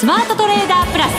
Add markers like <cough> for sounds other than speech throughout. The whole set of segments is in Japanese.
スマートトレーダープラス。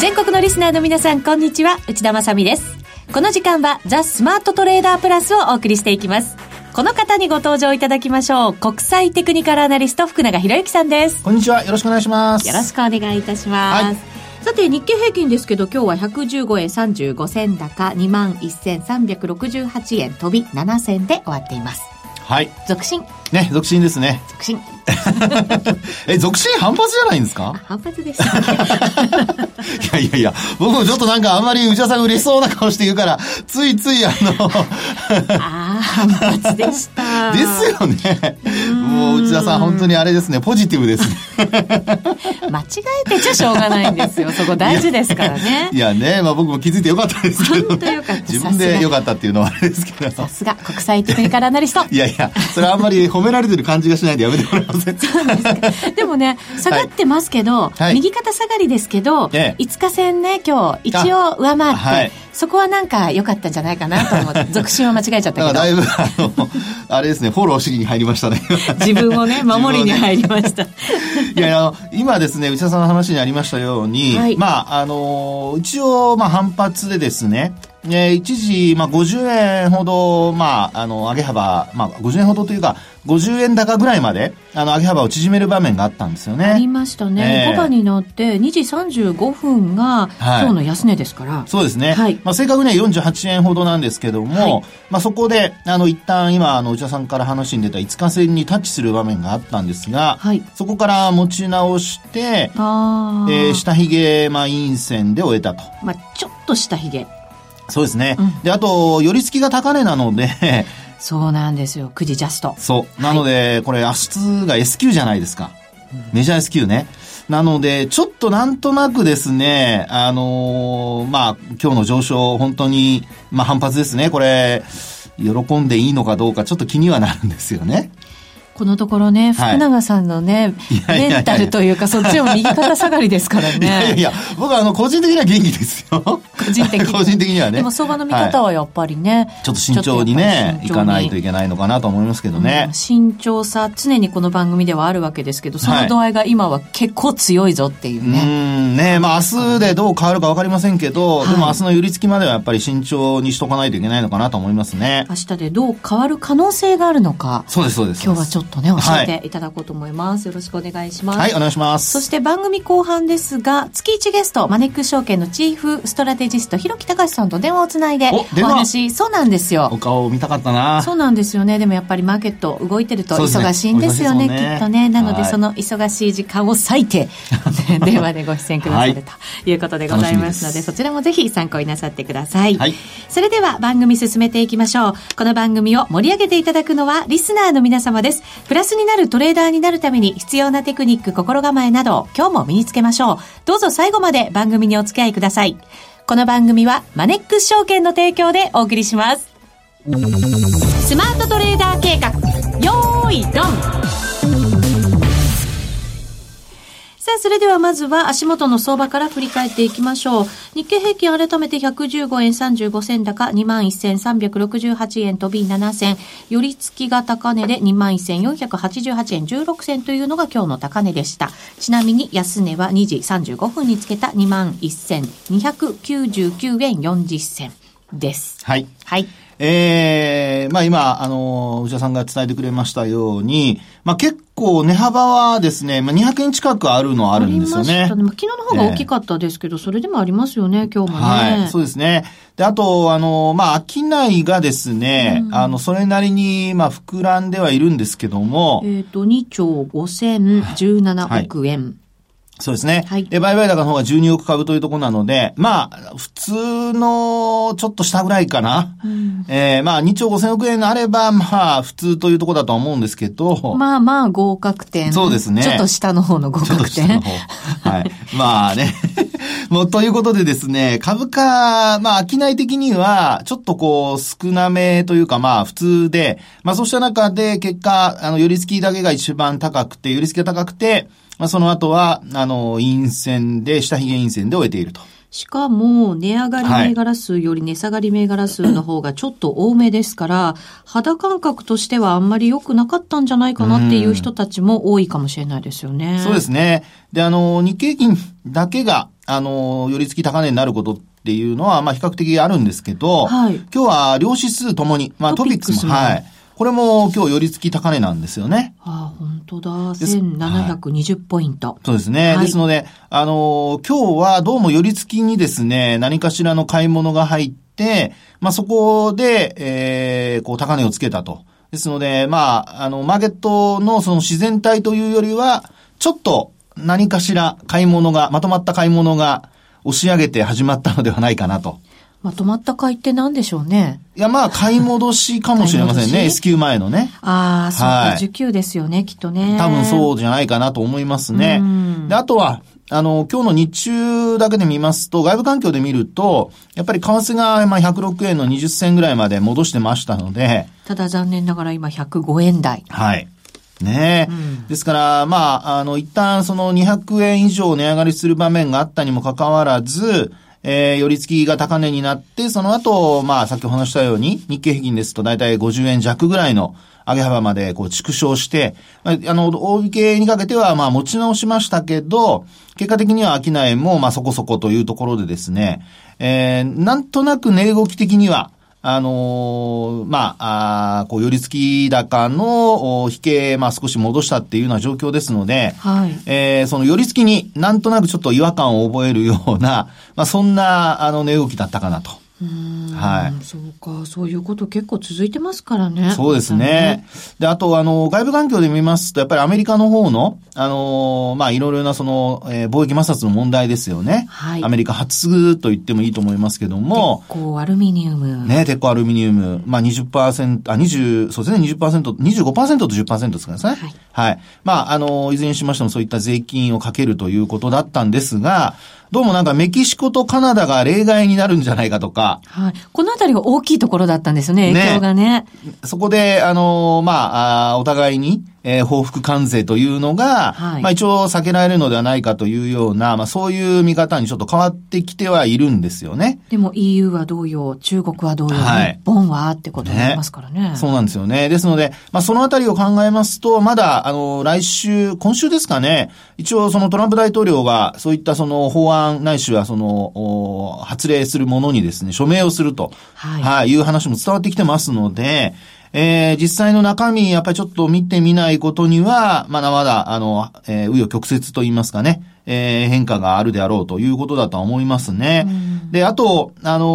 全国のリスナーの皆さんこんにちは。内田まさです。この時間はザ・スマートトレーダープラスをお送りしていきます。この方にご登場いただきましょう。国際テクニカルアナリスト福永博之さんです。こんにちは。よろしくお願いします。よろしくお願いいたします、はい。さて、日経平均ですけど、今日は115円35銭高、21,368円飛び7銭で終わっています。はい。続進。ね、続進ですね。続進。<laughs> え、続進反発じゃないんですか？反発でした、ね、<laughs> いやいやいや、僕もちょっとなんかあんまり内田さんが嬉しそうな顔して言うから、ついついあの <laughs> ああ、反発でした。ですよね。もう内田さん本当にあれですね、ポジティブですね。<laughs> 間違えてちゃしょうがないんですよ。そこ大事ですからね。いや <laughs> ね、まあ僕も気づいてよかったですけど、本当よかった。自分でよかったっていうのはあれですけど。さすが、国際テクニカルアナリスト。<laughs> いやいや、それあんまり褒められてる感じがしないんでやめてもらえません。そうですか。でもね、下がってますけど、はい、右肩下がりですけど、ええ、5日戦ね、今日、一応上回って、はい、そこはなんか良かったんじゃないかなと思って、続進は間違えちゃったけど。だいぶ、あの、あれですね、フォロー主義に入りましたね。自分をね、守りに入りました。<laughs> いや、あの、今ですね、内田さんの話にありましたように、はい、まあ、あの、一応、まあ、反発でですね、えー、一時、まあ、50円ほど、まあ、あの、上げ幅、まあ、50円ほどというか、50円高ぐらいまで、あの、上げ幅を縮める場面があったんですよね。ありましたね。えー、5番になって、2時35分が、今日の安値ですから。そうですね。はい。まあ、正確には48円ほどなんですけども、はい、まあ、そこで、あの、一旦今、あの、内田さんから話に出た5日線にタッチする場面があったんですが、はい。そこから持ち直して、あえー、下髭、まあ、陰線で終えたと。まあ、ちょっと下髭。そうですね。うん、で、あと、寄り付きが高値なのでそうなんですよ。9時ジャスト。そう。なので、はい、これ、明日が S q じゃないですか。メジャー S q ね。なので、ちょっとなんとなくですね、あのー、まあ、今日の上昇、本当に、まあ、反発ですね。これ、喜んでいいのかどうか、ちょっと気にはなるんですよね。このところね、福永さんのね、はい、メンタルというか、そっちも右肩下がりですからね。<laughs> いやいや、僕はあの、個人的には元気ですよ。個人的に。<laughs> 個人的にはね。でも相場の見方はやっぱりね、はい、ちょっと慎重にね、いかないといけないのかなと思いますけどね、うん。慎重さ、常にこの番組ではあるわけですけど、その度合いが今は結構強いぞっていうね。はい、うんね、まあ明日でどう変わるかわかりませんけど、でも明日の寄り付きまではやっぱり慎重にしとかないといけないのかなと思いますね。明日でどう変わる可能性があるのか。そうです、そうです。今日はちょっとね、教えていただこうと思います。よろしくお願いします。はい、お願いします。そして番組後半ですが、月1ゲスト、マネックス証券のチーフストラテジスト、広木隆さんと電話をつないで、お話、そうなんですよ。お顔見たかったな。そうなんですよね。でもやっぱりマーケット動いてると忙しいんですよね、ねきっとね。なので、その忙しい時間を割いて、<laughs> 電話でご出演くださるということでございますので、そちらもぜひ参考になさってください。はい。それでは番組進めていきましょう。この番組を盛り上げていただくのは、リスナーの皆様です。プラスになるトレーダーになるために必要なテクニック、心構えなど、今日も身につけましょう。どうぞ最後まで番組にお付き合いください。この番組は、マネックス証券の提供でお送りします。スマートトレーダー計画、それではまずは足元の相場から振り返っていきましょう。日経平均改めて115円35銭高、21,368円飛び7銭。寄り付きが高値で21,488円16銭というのが今日の高値でした。ちなみに安値は2時35分につけた21,299円40銭です。はい。はい。ええー、まあ今、あの、内田さんが伝えてくれましたように、まあ結構値幅はですね、まあ200円近くあるのはあるんですよね。ねまあ、昨日の方が大きかったですけど、えー、それでもありますよね、今日もね。はい、そうですね。で、あと、あの、まあ、商いがですね、うん、あの、それなりに、まあ、膨らんではいるんですけども。えっ、ー、と、2兆5017億円。はいそうですね。はい。で、売買高の方が12億株というところなので、まあ、普通のちょっと下ぐらいかな。うん、えー、まあ、2兆5000億円あれば、まあ、普通というところだと思うんですけど。まあまあ、合格点。そうですね。ちょっと下の方の合格点。はい。<laughs> まあね。<laughs> もう、ということでですね、株価、まあ、商い的には、ちょっとこう、少なめというか、まあ、普通で、まあ、そうした中で、結果、あの、寄り付きだけが一番高くて、寄り付きが高くて、まあ、その後は、あの、陰線で、下髭陰線で終えていると。しかも、値上がり銘柄数より値下がり銘柄数の方がちょっと多めですから、肌感覚としてはあんまり良くなかったんじゃないかなっていう人たちも多いかもしれないですよね。うそうですね。で、あの、日経金だけが、あの、寄り付き高値になることっていうのは、まあ、比較的あるんですけど、はい、今日は両指数ともに、まあ、トピックスも、はい。これも今日寄り付き高値なんですよね。ああ、本当だ。1720ポイント。はい、そうですね。はい、ですので、あのー、今日はどうも寄り付きにですね、何かしらの買い物が入って、まあ、そこで、えー、こう、高値をつけたと。ですので、まあ、あの、マーケットのその自然体というよりは、ちょっと何かしら買い物が、まとまった買い物が押し上げて始まったのではないかなと。まとまった買いって何でしょうね。いや、まあ、買い戻しかもしれませんね。S q 前のね。ああ、そうか、はい、受給ですよね、きっとね。多分そうじゃないかなと思いますね。で、あとは、あの、今日の日中だけで見ますと、外部環境で見ると、やっぱり為替が、まあ、106円の20銭ぐらいまで戻してましたので。ただ残念ながら今105円台。はい。ねえ、うん、ですから、まあ、あの、一旦その200円以上値上がりする場面があったにもかかわらず、えー、寄り付きが高値になって、その後、まあ、さっきお話したように、日経平均ですと大体50円弱ぐらいの上げ幅までこう縮小して、あの、大引けにかけてはまあ持ち直しましたけど、結果的には商いもまあそこそこというところでですね、えー、なんとなく値動き的には、あのー、まあ、あこう、寄り付き高の引け、まあ、少し戻したっていうような状況ですので、はい。えー、その寄り付きになんとなくちょっと違和感を覚えるような、まあ、そんな、あの、値動きだったかなと。はい。そうか、そういうこと結構続いてますからね。そうですね。で、あと、あの、外部環境で見ますと、やっぱりアメリカの方の、あの、まあ、いろいろなその、えー、貿易摩擦の問題ですよね。はい。アメリカ初と言ってもいいと思いますけども。鉄鋼アルミニウム。ね、鉄鋼アルミニウム。まあ、20%、あ、20、そうですね、20%、25%と10%ですからね。はい。はい。まあ、あの、いずれにしましてもそういった税金をかけるということだったんですが、どうもなんかメキシコとカナダが例外になるんじゃないかとか。はい。このあたりが大きいところだったんですね、影響がね。ねそこで、あの、まあ、あお互いに、えー、報復関税というのが、はい、まあ一応避けられるのではないかというような、まあそういう見方にちょっと変わってきてはいるんですよね。でも EU は同様、中国は同様、はい、日本はってことになりますからね、ね、そうなんですよね。ですので、まあそのあたりを考えますと、まだ、あの、来週、今週ですかね、一応そのトランプ大統領がそういったその法案ないしはその、発令するものにですね、署名をすると、はい、はい、いう話も伝わってきてますので、えー、実際の中身、やっぱりちょっと見てみないことには、まだまだ、あの、えー、紆余曲折と言いますかね、えー、変化があるであろうということだと思いますね。で、あと、あの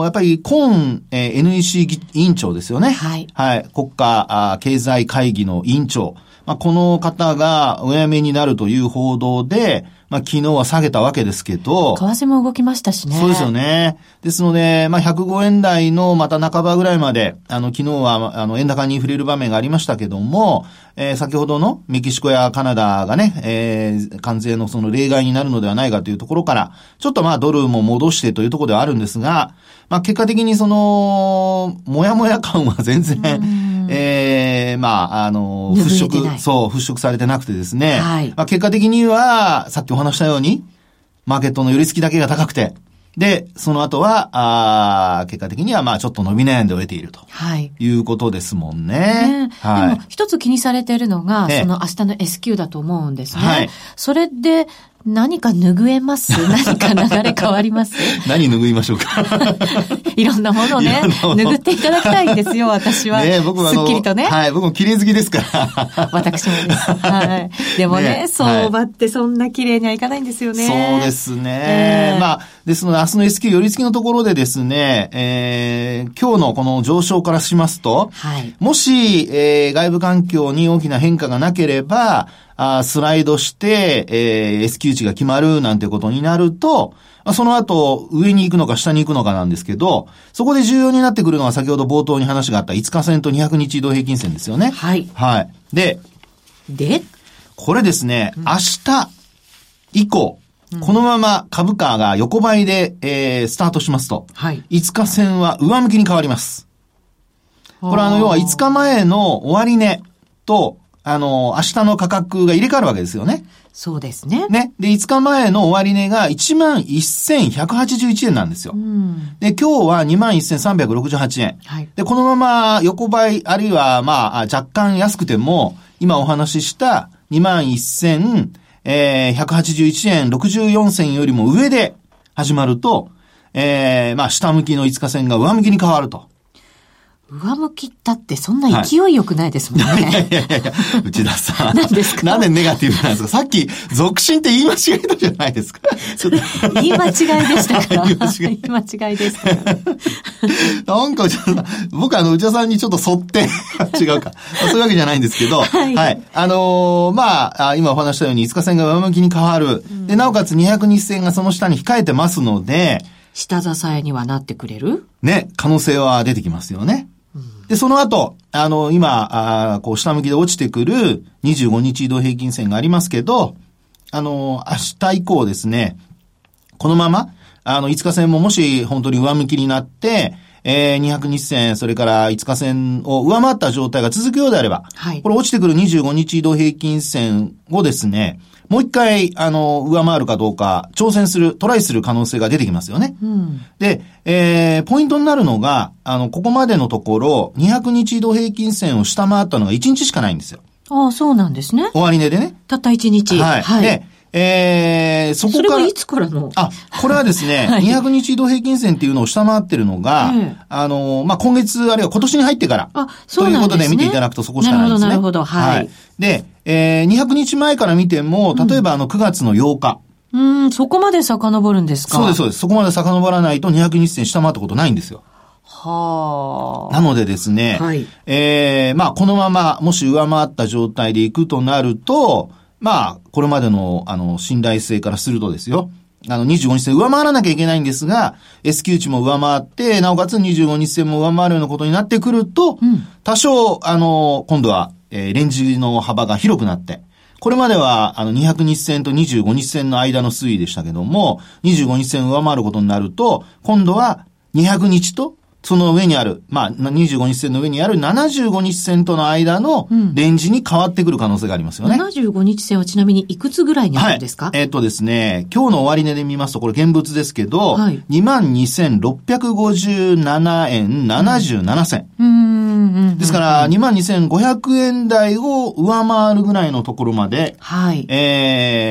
ー、やっぱり、コーン、えー、NEC 委員長ですよね。はい。はい。国家あ経済会議の委員長。まあ、この方がお辞めになるという報道で、まあ、昨日は下げたわけですけど。為替も動きましたしね。そうですよね。ですので、まあ、105円台のまた半ばぐらいまで、あの、昨日は、あの、円高に触れる場面がありましたけども、えー、先ほどのメキシコやカナダがね、えー、関税のその例外になるのではないかというところから、ちょっとまあ、ドルも戻してというところではあるんですが、まあ、結果的にその、もやもや感は全然、ええー、まあ、あの、払拭、そう、払拭されてなくてですね。はい。まあ、結果的には、さっきお話したように、マーケットの寄り付きだけが高くて、で、その後は、あ結果的には、まあ、ちょっと伸び悩んで終えていると。はい。いうことですもんね。ねはい。でも、一つ気にされているのが、その明日の S q だと思うんですね。はい。それで、何か拭えます？<laughs> 何か流れ変わります？何拭いましょうか？<laughs> いろんなものをね、拭っていただきたいんですよ、<laughs> 私は。ね僕はすっきりとね。はい、僕も綺麗好きですから。私もです。はい。でもね、ね相場ってそんな綺麗にはいかないんですよね。そうですね。えー、まあ、ですので、明日の S q 寄り付きのところでですね、えー、今日のこの上昇からしますと、はい、もし、えー、外部環境に大きな変化がなければ、あスライドして、えー、S q 値が決まるなんてことになると、その後、上に行くのか下に行くのかなんですけど、そこで重要になってくるのは先ほど冒頭に話があった5日線と200日移動平均線ですよね。はい。はい。で、で、これですね、うん、明日以降、このまま株価が横ばいで、えー、スタートしますと、はい、5日線は上向きに変わります。これあの、要は5日前の終値と、あの、明日の価格が入れ替わるわけですよね。そうですね。ね。で、5日前の終値が11,181円なんですよ。うん、で、今日は21,368円。はい。で、このまま横ばい、あるいは、まあ、若干安くても、今お話しした21,181円64銭よりも上で始まると、えー、まあ、下向きの5日線が上向きに変わると。上向きったってそんな勢いよくないですもんね。はい、いやいやいや内田さん。何ですか？なんでネガティブなんですか？さっき、俗心って言い間違えたじゃないですか。言い間違いでしたか？<laughs> ら。言い間違いですか？ら。なんか、僕あの、内田さんにちょっと沿って、<laughs> 違うか。そういうわけじゃないんですけど、はい、はい。あのー、まあ、今お話したように5日線が上向きに変わる。うん、で、なおかつ200日線がその下に控えてますので、下支えにはなってくれる？ね、可能性は出てきますよね。で、その後、あの、今、あこう、下向きで落ちてくる25日移動平均線がありますけど、あの、明日以降ですね、このまま、あの、5日線ももし本当に上向きになって、えー、200日線、それから5日線を上回った状態が続くようであれば、はい、これ落ちてくる25日移動平均線をですね、もう一回、あの、上回るかどうか、挑戦する、トライする可能性が出てきますよね。うん、で、えー、ポイントになるのが、あの、ここまでのところ、200日移動平均線を下回ったのが1日しかないんですよ。ああ、そうなんですね。終値でね。たった1日。はい。はい、で、えー、そこから。それはいつからの？あ、これはですね、<laughs> はい、200日移動平均線っていうのを下回ってるのが、あの、まあ、今月、あるいは今年に入ってから。あ、そうなんですね。ということで見ていただくとそこしかないですね。なるほど、なるほど。はい。はい、で、えー、200日前から見ても、例えばあの9月の8日。うん、そこまで遡るんですか？そうです、そうです。そこまで遡らないと200日線下回ったことないんですよ。はあ。なのでですね、はい、えー、まあ、このまま、もし上回った状態でいくとなると、まあ、これまでの、あの、信頼性からするとですよ。あの、25日線上回らなきゃいけないんですが、S q 値も上回って、なおかつ25日線も上回るようなことになってくると、うん、多少、あの、今度は、えー、レンジの幅が広くなって、これまでは、あの、200日線と25日線の間の推移でしたけども、25日線上回ることになると、今度は200日とその上にある、まあ、25日線の上にある75日線との間のレンジに変わってくる可能性がありますよね。うん、75日線はちなみにいくつぐらいにあるんですか、はい、えっ、ー、とですね、今日の終値で見ますと、これ現物ですけど、はい、22,657円77銭。うん、ですから、22,500円台を上回るぐらいのところまで、はい。えー、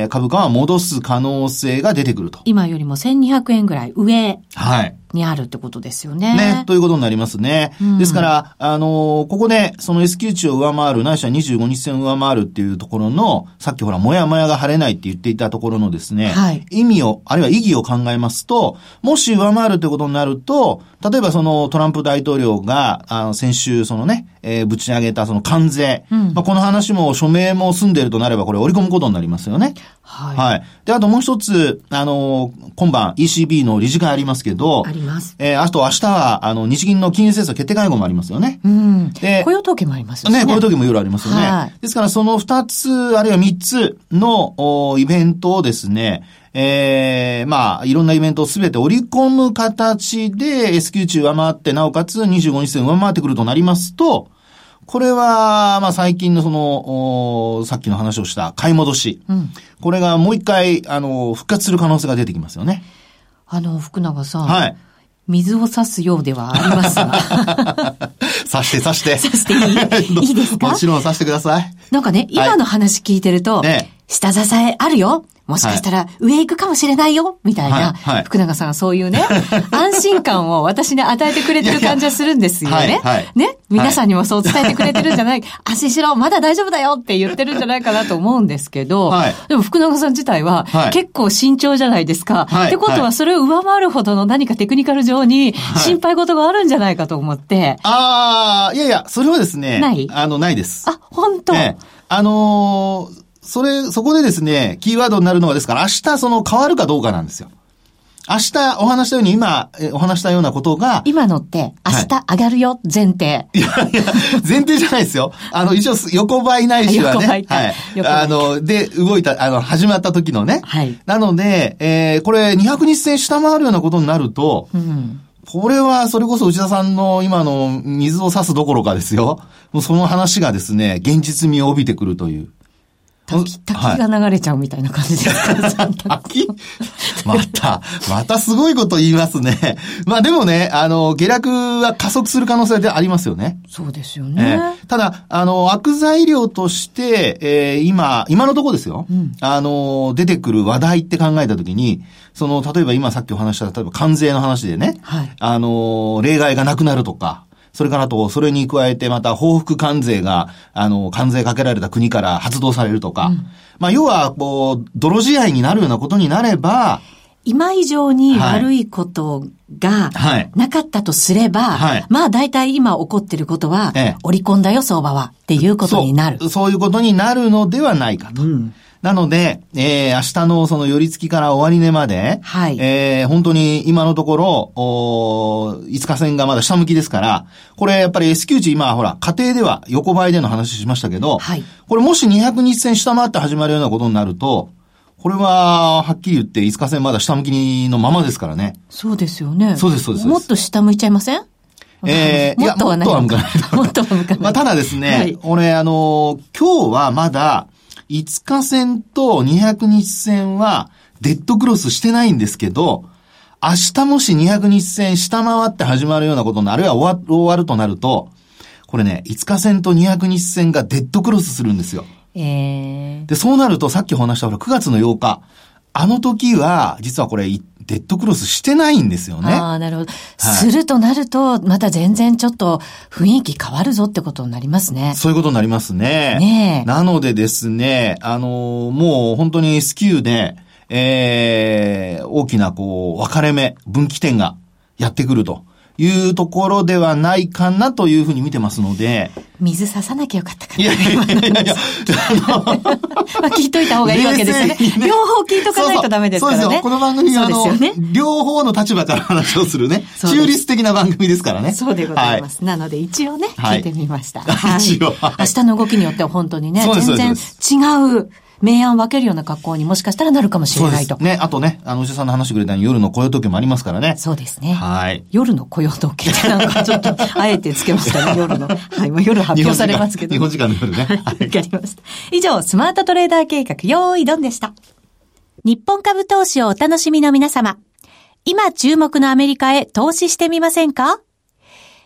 株価は戻す可能性が出てくると。今よりも1200円ぐらい上。はい。にあるってことですよね。ね、ということになりますね。うん、ですから、あのー、ここで、その S q 値を上回る、ないしは25日線を上回るっていうところの、さっきほら、もやもやが晴れないって言っていたところのですね、はい、意味を、あるいは意義を考えますと、もし上回るってことになると、例えばそのトランプ大統領が、あの、先週そのね、えー、ぶち上げたその関税、うん、まあ、この話も署名も済んでいるとなればこれ織り込むことになりますよね。はい。はい。で、あともう一つ、あの、今晩 ECB の理事会ありますけど、あります。えー、あと明日は、あの、日銀の金融政策決定会合もありますよね。うん。で、雇用統計もありますよね。ね、雇用統計もいろいろありますよね。はい。ですからその二つ、あるいは三つのおイベントをですね、ええー、まあ、いろんなイベントをすべて織り込む形で S q 値上回って、なおかつ25日線上回ってくるとなりますと、これは、まあ最近のその、さっきの話をした買い戻し。うん、これがもう一回、あの、復活する可能性が出てきますよね。あの、福永さん。はい。水を差すようではありますが。<laughs> 差して差して。差していい？<laughs> いいですか？もちろん差してください。なんかね、今の話聞いてると、ね、下支えあるよ。もしかしたら上行くかもしれないよ、みたいな、はい、福永さんがそういうね、<laughs> 安心感を私に与えてくれてる感じはするんですよね。ね皆さんにもそう伝えてくれてるんじゃない、<laughs> 安心しろ、まだ大丈夫だよって言ってるんじゃないかなと思うんですけど、でも福永さん自体は結構慎重じゃないですか。ってことはそれを上回るほどの何かテクニカル上に心配事があるんじゃないかと思って。ああ、いやいや、それはですね。ない？あの、ないです。あ、本当、ええ、あのーそれ、そこでですね、キーワードになるのはですから、明日その変わるかどうかなんですよ。明日お話したように今お話したようなことが。今のって明日上がるよ、前提。いやいや、前提じゃないですよ。あの、一応横ばいないしはね。はい。あの、で、動いた、あの、始まった時のね。はい。なので、えー、これ200日線下回るようなことになると、うんこれは、それこそ内田さんの今の水を差すどころかですよ。もうその話がですね、現実味を帯びてくるという。滝、滝が流れちゃうみたいな感じですか、滝？また、またすごいこと言いますね。<laughs> まあでもね、あの、下落は加速する可能性でありますよね。そうですよね。えー、ただ、あの、悪材料として、えー、今、今のところですよ。うん、あの、出てくる話題って考えたときに、その、例えば今さっきお話した、例えば関税の話でね、はい、あの、例外がなくなるとか、それからと、それに加えてまた報復関税が、あの、関税かけられた国から発動されるとか、うん、まあ、要は、こう、泥仕合になるようなことになれば、今以上に悪いことがなかったとすれば、はい。はい、まあ大体今起こってることは、ええ、織り込んだよ相場は。っていうことになる。そ。そういうことになるのではないかと。うんなので、えー、明日のその寄り付きから終値まで、はい。えー、本当に今のところ、お5日線がまだ下向きですから、これやっぱり S q 値今ほら、家庭では横ばいでの話しましたけど、はい。これもし200日線下回って始まるようなことになると、これは、はっきり言って5日線まだ下向きのままですからね。そうですよね。そうです、そうです。もっと下向いちゃいません？えー、もっとはない。もっとは向かない。もっとは向かない。まあ、ただですね、はい、俺、あの、今日はまだ、5日線と200日線はデッドクロスしてないんですけど、明日もし200日線下回って始まるようなことになるいは終わ終わるとなると、これね、5日線と200日線がデッドクロスするんですよ。えー、で、そうなるとさっきお話したほら9月の8日、あの時は、実はこれ、デッドクロスしてないんですよね。ああ、なるほど。はい、するとなると、また全然ちょっと雰囲気変わるぞってことになりますね。そういうことになりますね。ねなのでですね、あのー、もう本当にスキューで、ええー、大きなこう、分かれ目、分岐点がやってくると。いうところではないかなというふうに見てますので。水ささなきゃよかったかな。いやいやいやいや、あの、まあ聞いといた方がいいわけですよね。両方聞いとかないとダメですからね。そうですよ。この番組は、あの、ね、両方の立場から話をするね。<laughs> 中立的な番組ですからね。そうでございます。はい、なので一応ね、聞いてみました。<laughs> はい、一応。明日の動きによっては本当にね、全然違う。明暗分けるような格好にもしかしたらなるかもしれないと。ね。あとね、あの、お医者さんの話してくれたように夜の雇用時計もありますからね。そうですね。はい。夜の雇用時計ってなんかちょっと、あえてつけましたね、<laughs> 夜の。はい。もう夜発表されますけど。日本時間の夜ね。はい。わかりました。以上、スマートトレーダー計画、用意ドンでした。日本株投資をお楽しみの皆様。今注目のアメリカへ投資してみませんか？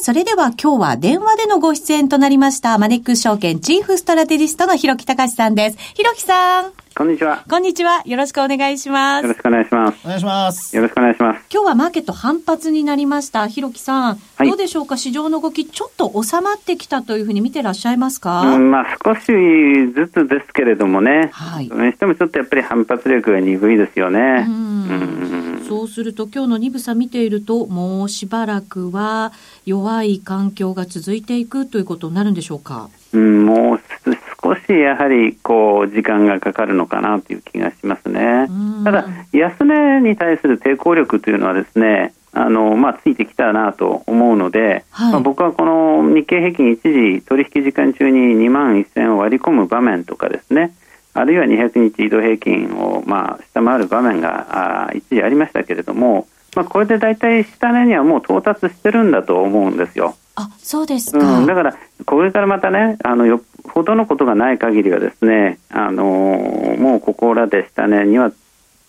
それでは今日は電話でのご出演となりました、マネックス証券チーフストラテジストの広木隆さんです。広木さん。こんにちは。こんにちは。よろしくお願いします。よろしくお願いします。お願いします。よろしくお願いします。今日はマーケット反発になりました。ひろきさん、はい、どうでしょうか？市場の動き、ちょっと収まってきたというふうに見てらっしゃいますか、うん、まあ少しずつですけれどもね。はい。それにしてもちょっとやっぱり反発力が鈍いですよね。うん。うんそうすると今日の鈍さ見ていると、もうしばらくは弱い環境が続いていくということになるんでしょうか？うん、もう少しやはりこう時間がかかるのかなという気がしますね。ただ、安値に対する抵抗力というのはですね、あのまあ、ついてきたなと思うので、はい、まあ、僕はこの日経平均一時取引時間中に2万1000を割り込む場面とかですね、あるいは200日移動平均をまあ下回る場面があ一時ありましたけれども、まあ、これで大体下値にはもう到達してるんだと思うんですよ。あそうですか、うん、だから、これからまたね、あのよほどのことがない限りはですね、あのー、もうここらで下値には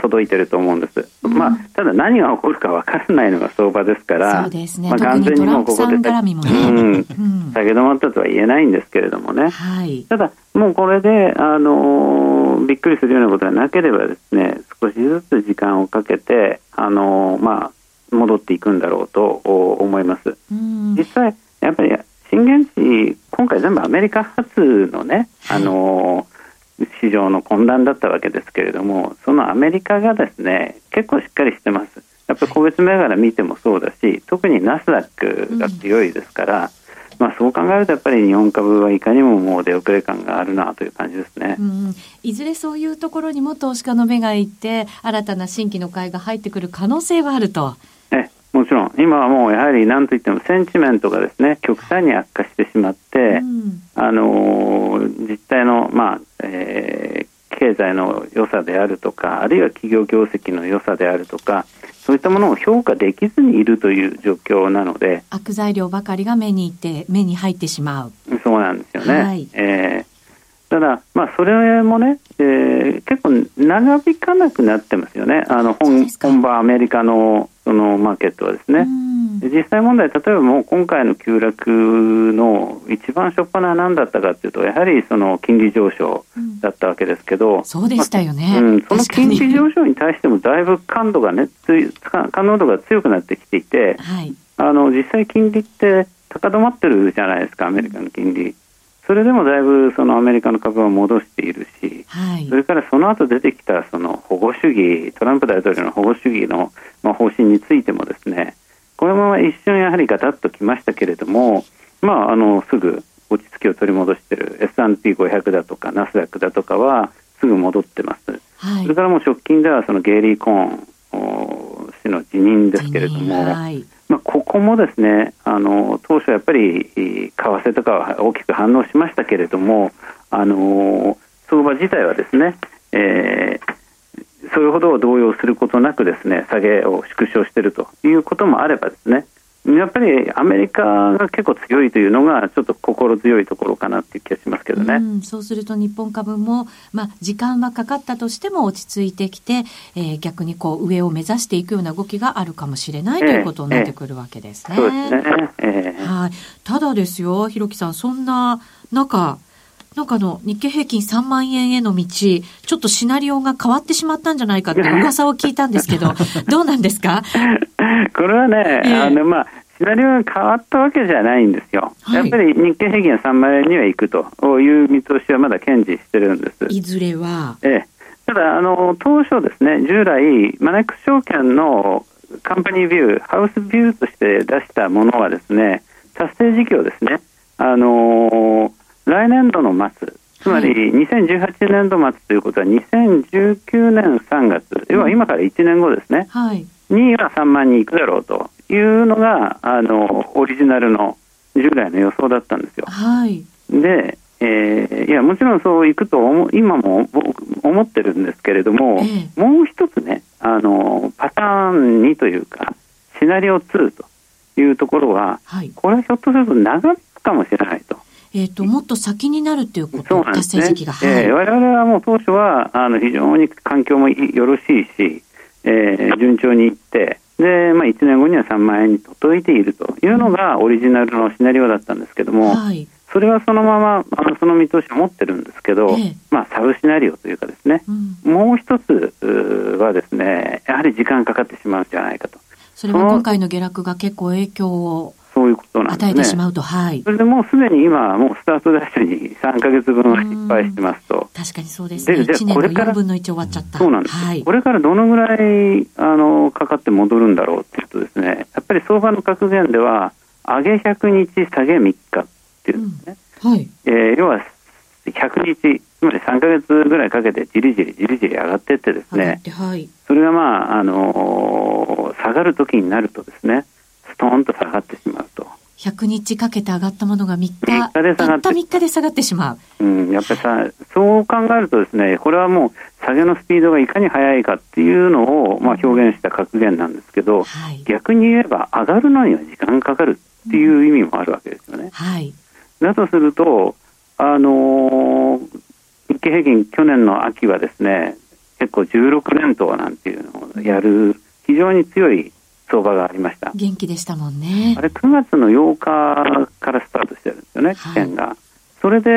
届いてると思うんです。うん、まあ、ただ何が起こるかわからないのが相場ですから、ね、まあ、完全にもうここで、ね、うん、下げ止まったとは言えないんですけれどもね。はい、ただ、もうこれで、あのー、びっくりするようなことがなければですね、少しずつ時間をかけて、あのー、まあ、戻っていくんだろうと思います。実際、やっぱり震源地、今回全部アメリカ発のね、あのー、市場の混乱だったわけですけれども、そのアメリカがですね、結構しっかりしてます。やっぱり個別銘柄見てもそうだし、特にナスダックが強いですから、うん、まあ、そう考えるとやっぱり日本株はいかにももう出遅れ感があるなという感じですね、うん、いずれそういうところにも投資家の目がいって新たな新規の買いが入ってくる可能性はあると。今はもうやはり何といってもセンチメントがですね極端に悪化してしまって、うん、あの実態の、まあえー、経済の良さであるとかあるいは企業業績の良さであるとかそういったものを評価できずにいるという状況なので悪材料ばかりが目にいて目に入ってしまう。そうなんですよね、はい、えー、ただ、まあ、それもね、えー、結構長引かなくなってますよね。あの本本場アメリカのそのマーケットはですね、実際問題、例えばもう今回の急落の一番初っ端は何だったかというと、やはりその金利上昇だったわけですけど、うん、そうでしたよね、まあ、うん、その金利上昇に対してもだいぶ感度がね、感度が強くなってきていて、はい、あの実際、金利って高止まってるじゃないですか、アメリカの金利。それでもだいぶそのアメリカの株は戻しているし、はい、それからその後出てきたその保護主義、トランプ大統領の保護主義のまあ方針についてもですね、これも一瞬やはりガタッときましたけれども、まあ、あのすぐ落ち着きを取り戻している S&P500 だとかナスダックだとかはすぐ戻ってます。はい、それからもう直近ではそのゲイリー・コーン氏の辞任ですけれども、はい、まあ、ここもですねあの当初やっぱり為替とかは大きく反応しましたけれどもあの相場自体はですね、えー、それほど動揺することなくですね下げを縮小しているということもあればですねやっぱりアメリカが結構強いというのがちょっと心強いところかなっていう気がしますけどね。うそうすると日本株も、まあ、時間はかかったとしても落ち着いてきて、えー、逆にこう上を目指していくような動きがあるかもしれない、ということになってくるわけですね。そうですね。えー、はい。ただですよ、ひろきさん、そんな中、なんかの日経平均3万円への道、ちょっとシナリオが変わってしまったんじゃないかって <laughs> 噂を聞いたんですけど、どうなんですか？<laughs> これはね、えー、あの、まあ、シナリオが変わったわけじゃないんですよ。はい、やっぱり日経平均は3万円には行くという見通しはまだ堅持してるんです。いずれは？ええ。ただ、あの、当初ですね、従来、マネックス証券のカンパニービュー、ハウスビューとして出したものはですね、達成事業ですね、あの来年度の末、つまり2018年度末ということは2019年3月、要は今から1年後ですね、はい、には3万人いくだろうというのがあのオリジナルの従来の予想だったんですよ。はい、で、えー、いやもちろんそういくと今も思ってるんですけれども、えー、もう一つねあのパターン2というかシナリオ2というところは、はい、これはひょっとすると長引くかもしれないと。えっ、ー、と、もっと先になるっていうこと、達成時期が。はい、えー、我々はもう当初は、あの、非常に環境もよろしいし、えー、順調にいって、で、まあ、1年後には3万円に届いているというのがオリジナルのシナリオだったんですけども、はい、それはそのままあのその見通しを持ってるんですけど、ええ、まあ、サブシナリオというかですね、うん、もう一つはですねやはり時間かかってしまうんじゃないかと。それは今回の下落が結構影響をそういうことなんですね。与えてしまうと、はい。それでもうすでに今、もうスタートダッシュに3か月分は失敗してますと。確かにそうですね。で、じゃこれから、分の1終わっちゃった。そうなんです。はい、これからどのぐらい、あの、かかって戻るんだろうっていうとですね、やっぱり相場の格言では、上げ100日、下げ3日っていうんですね。うん、はい。えー、要は、100日、つまり3か月ぐらいかけてじりじりじりじり上がっていってですね、はい、それがまあ、あのー、下がるときになるとですね、ストーンと下がってしまうと。100日かけて上がったものが3日、3日で下がって。たった3日で下がってしまう。うん、やっぱりさ、そう考えるとですね、これはもう下げのスピードがいかに速いかっていうのを、まあ、表現した格言なんですけど、はい、逆に言えば上がるのには時間かかるっていう意味もあるわけですよね。うん、はい。だとすると、あのー、日経平均去年の秋はですね、結構16連投なんていうのをやる、非常に強い相場がありました。元気でしたもんね。あれ9月の8日からスタートしてるんですよね期限が、はい、それで、え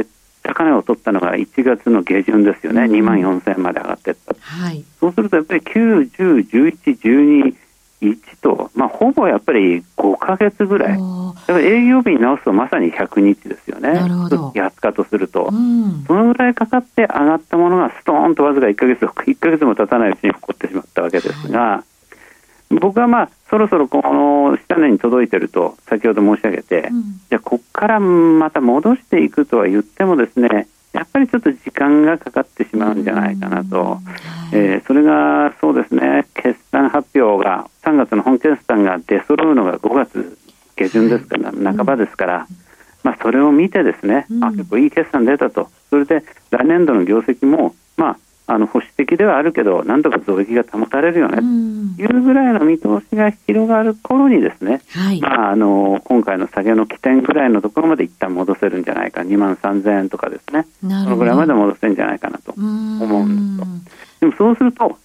ー、高値を取ったのが1月の下旬ですよね、うん、2万4000円まで上がっていった、はい、そうするとやっぱり9、10、11、12、1と、まあ、ほぼやっぱり5か月ぐらい、やっぱり営業日に直すとまさに100日ですよね、なるほど。安価とすると、うん、そのぐらいかかって上がったものがストーンとわずか1か月、1か月も経たないうちに起こってしまったわけですが、はい僕はまあそろそろこの下値に届いてると先ほど申し上げて、うん、じゃあここからまた戻していくとは言ってもですねやっぱりちょっと時間がかかってしまうんじゃないかなと、えー、それがそうですね決算発表が3月の本決算が出揃うのが5月下旬ですから、半ばですから、まあ、それを見てですね、あ結構いい決算出たと。それで来年度の業績もまああの保守的ではあるけど、なんとか増益が保たれるよね。というぐらいの見通しが広がる頃にですね、はい、まあ、あの今回の下げの起点ぐらいのところまで一旦戻せるんじゃないか、2万3000円とかですね、そのぐらいまで戻せるんじゃないかなと思うんですと。でもそうすると、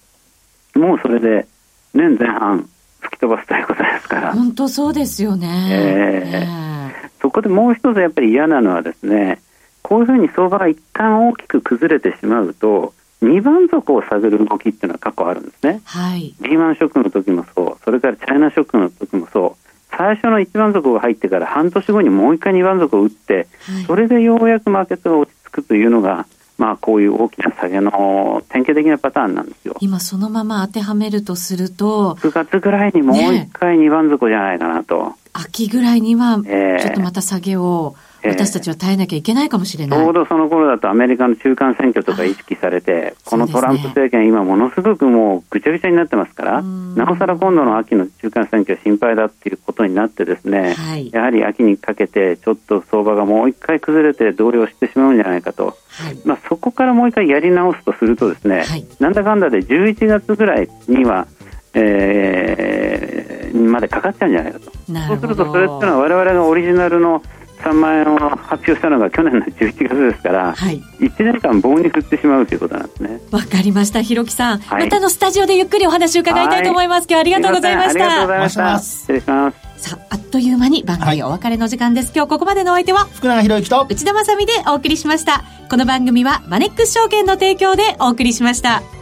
もうそれで年前半吹き飛ばすということですから。本当そうですよね。えー、えー、そこでもう一つやっぱり嫌なのはですね、こういうふうに相場が一旦大きく崩れてしまうと、2番底を探る動きっていうのは過去あるんですね。はい。リーマンショックの時もそう、それからチャイナショックの時もそう、最初の1番底が入ってから半年後にもう一回2番底を打って、はい、それでようやくマーケットが落ち着くというのが、まあ、こういう大きな下げの典型的なパターンなんですよ。今そのまま当てはめるとすると。9月ぐらいにもう一回2番底じゃないかなと。ね、秋ぐらいには、ちょっとまた下げを。えー私たちは耐えなきゃいけないかもしれない。ちょうどその頃だとアメリカの中間選挙とか意識されて、このトランプ政権、今ものすごくもうぐちゃぐちゃになってますから、なおさら今度の秋の中間選挙心配だっていうことになってですね、はい、やはり秋にかけてちょっと相場がもう一回崩れて動揺してしまうんじゃないかと。はい、まあそこからもう一回やり直すとするとですね、はい、なんだかんだで11月ぐらいには、えー、までかかっちゃうんじゃないかと。そうするとそれっていうのは我々がオリジナルの3万円を発表したのが去年の <laughs> 11月ですから、はい、1年間棒に振ってしまうということなんですね。わかりました、ひろきさん、はい、またのスタジオでゆっくりお話を伺いたいと思います。今日はありがとうございました。ありがとうございました。失礼します。さあ、あっという間に番組お別れの時間です。今日ここまでのお相手は、福永博之と内田まさでお送りしました。この番組はマネックス証券の提供でお送りしました。